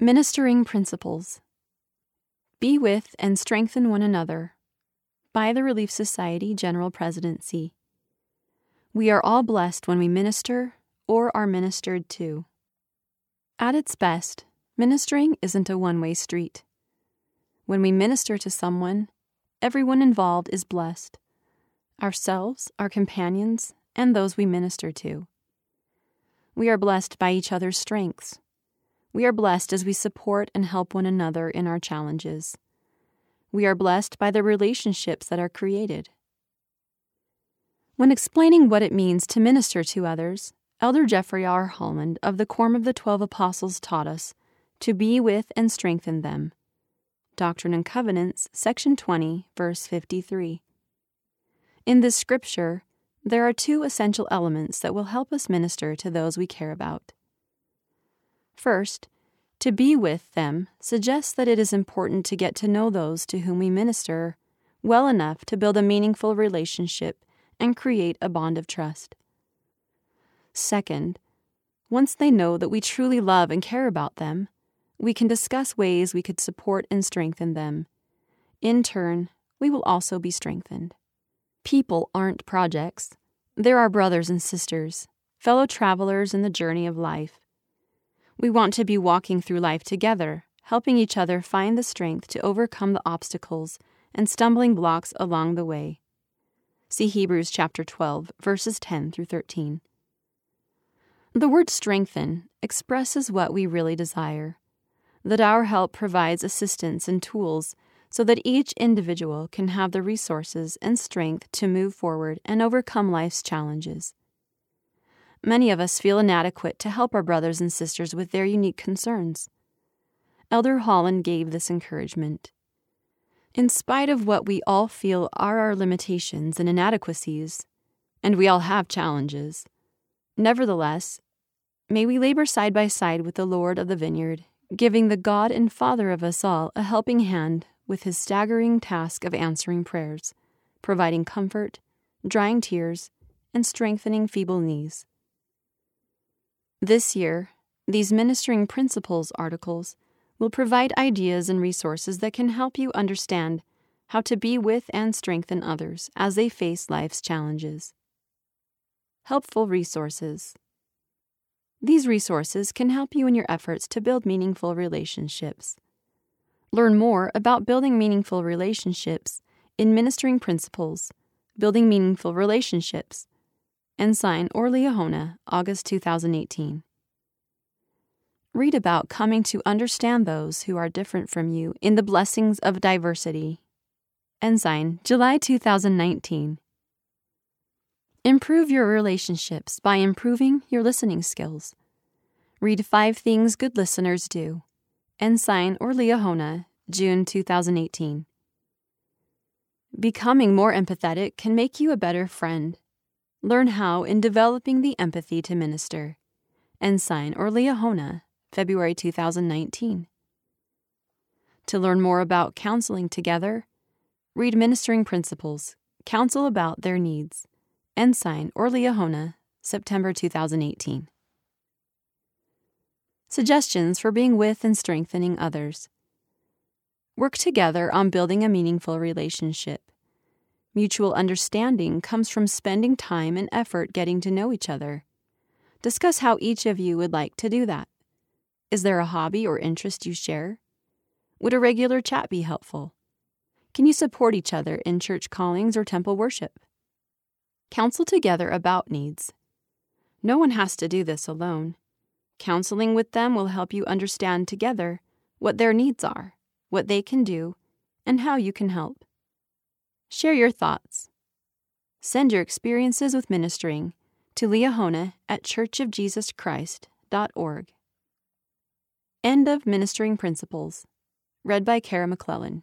Ministering Principles Be with and strengthen one another. By the Relief Society General Presidency. We are all blessed when we minister or are ministered to. At its best, ministering isn't a one way street. When we minister to someone, everyone involved is blessed ourselves, our companions, and those we minister to. We are blessed by each other's strengths. We are blessed as we support and help one another in our challenges. We are blessed by the relationships that are created. When explaining what it means to minister to others, Elder Jeffrey R. Holland of the Quorum of the Twelve Apostles taught us to be with and strengthen them. Doctrine and Covenants, section 20, verse 53. In this scripture, there are two essential elements that will help us minister to those we care about. First, to be with them suggests that it is important to get to know those to whom we minister well enough to build a meaningful relationship and create a bond of trust. Second, once they know that we truly love and care about them, we can discuss ways we could support and strengthen them. In turn, we will also be strengthened. People aren't projects, they're our brothers and sisters, fellow travelers in the journey of life. We want to be walking through life together, helping each other find the strength to overcome the obstacles and stumbling blocks along the way. See Hebrews chapter 12, verses 10 through 13. The word strengthen expresses what we really desire that our help provides assistance and tools so that each individual can have the resources and strength to move forward and overcome life's challenges. Many of us feel inadequate to help our brothers and sisters with their unique concerns. Elder Holland gave this encouragement. In spite of what we all feel are our limitations and inadequacies, and we all have challenges, nevertheless, may we labor side by side with the Lord of the vineyard, giving the God and Father of us all a helping hand with his staggering task of answering prayers, providing comfort, drying tears, and strengthening feeble knees. This year, these Ministering Principles articles will provide ideas and resources that can help you understand how to be with and strengthen others as they face life's challenges. Helpful resources. These resources can help you in your efforts to build meaningful relationships. Learn more about building meaningful relationships in Ministering Principles, Building Meaningful Relationships Ensign or Liahona, August 2018. Read about coming to understand those who are different from you in the blessings of diversity. Ensign, July 2019. Improve your relationships by improving your listening skills. Read Five Things Good Listeners Do. Ensign or Liahona, June 2018. Becoming more empathetic can make you a better friend. Learn how in developing the empathy to minister. Ensign or Liahona, February 2019. To learn more about counseling together, read Ministering Principles, Counsel About Their Needs. Ensign or Liahona, September 2018. Suggestions for being with and strengthening others. Work together on building a meaningful relationship. Mutual understanding comes from spending time and effort getting to know each other. Discuss how each of you would like to do that. Is there a hobby or interest you share? Would a regular chat be helpful? Can you support each other in church callings or temple worship? Counsel together about needs. No one has to do this alone. Counseling with them will help you understand together what their needs are, what they can do, and how you can help. Share your thoughts. Send your experiences with ministering to Liahona at churchofjesuschrist.org. End of Ministering Principles. Read by Kara McClellan.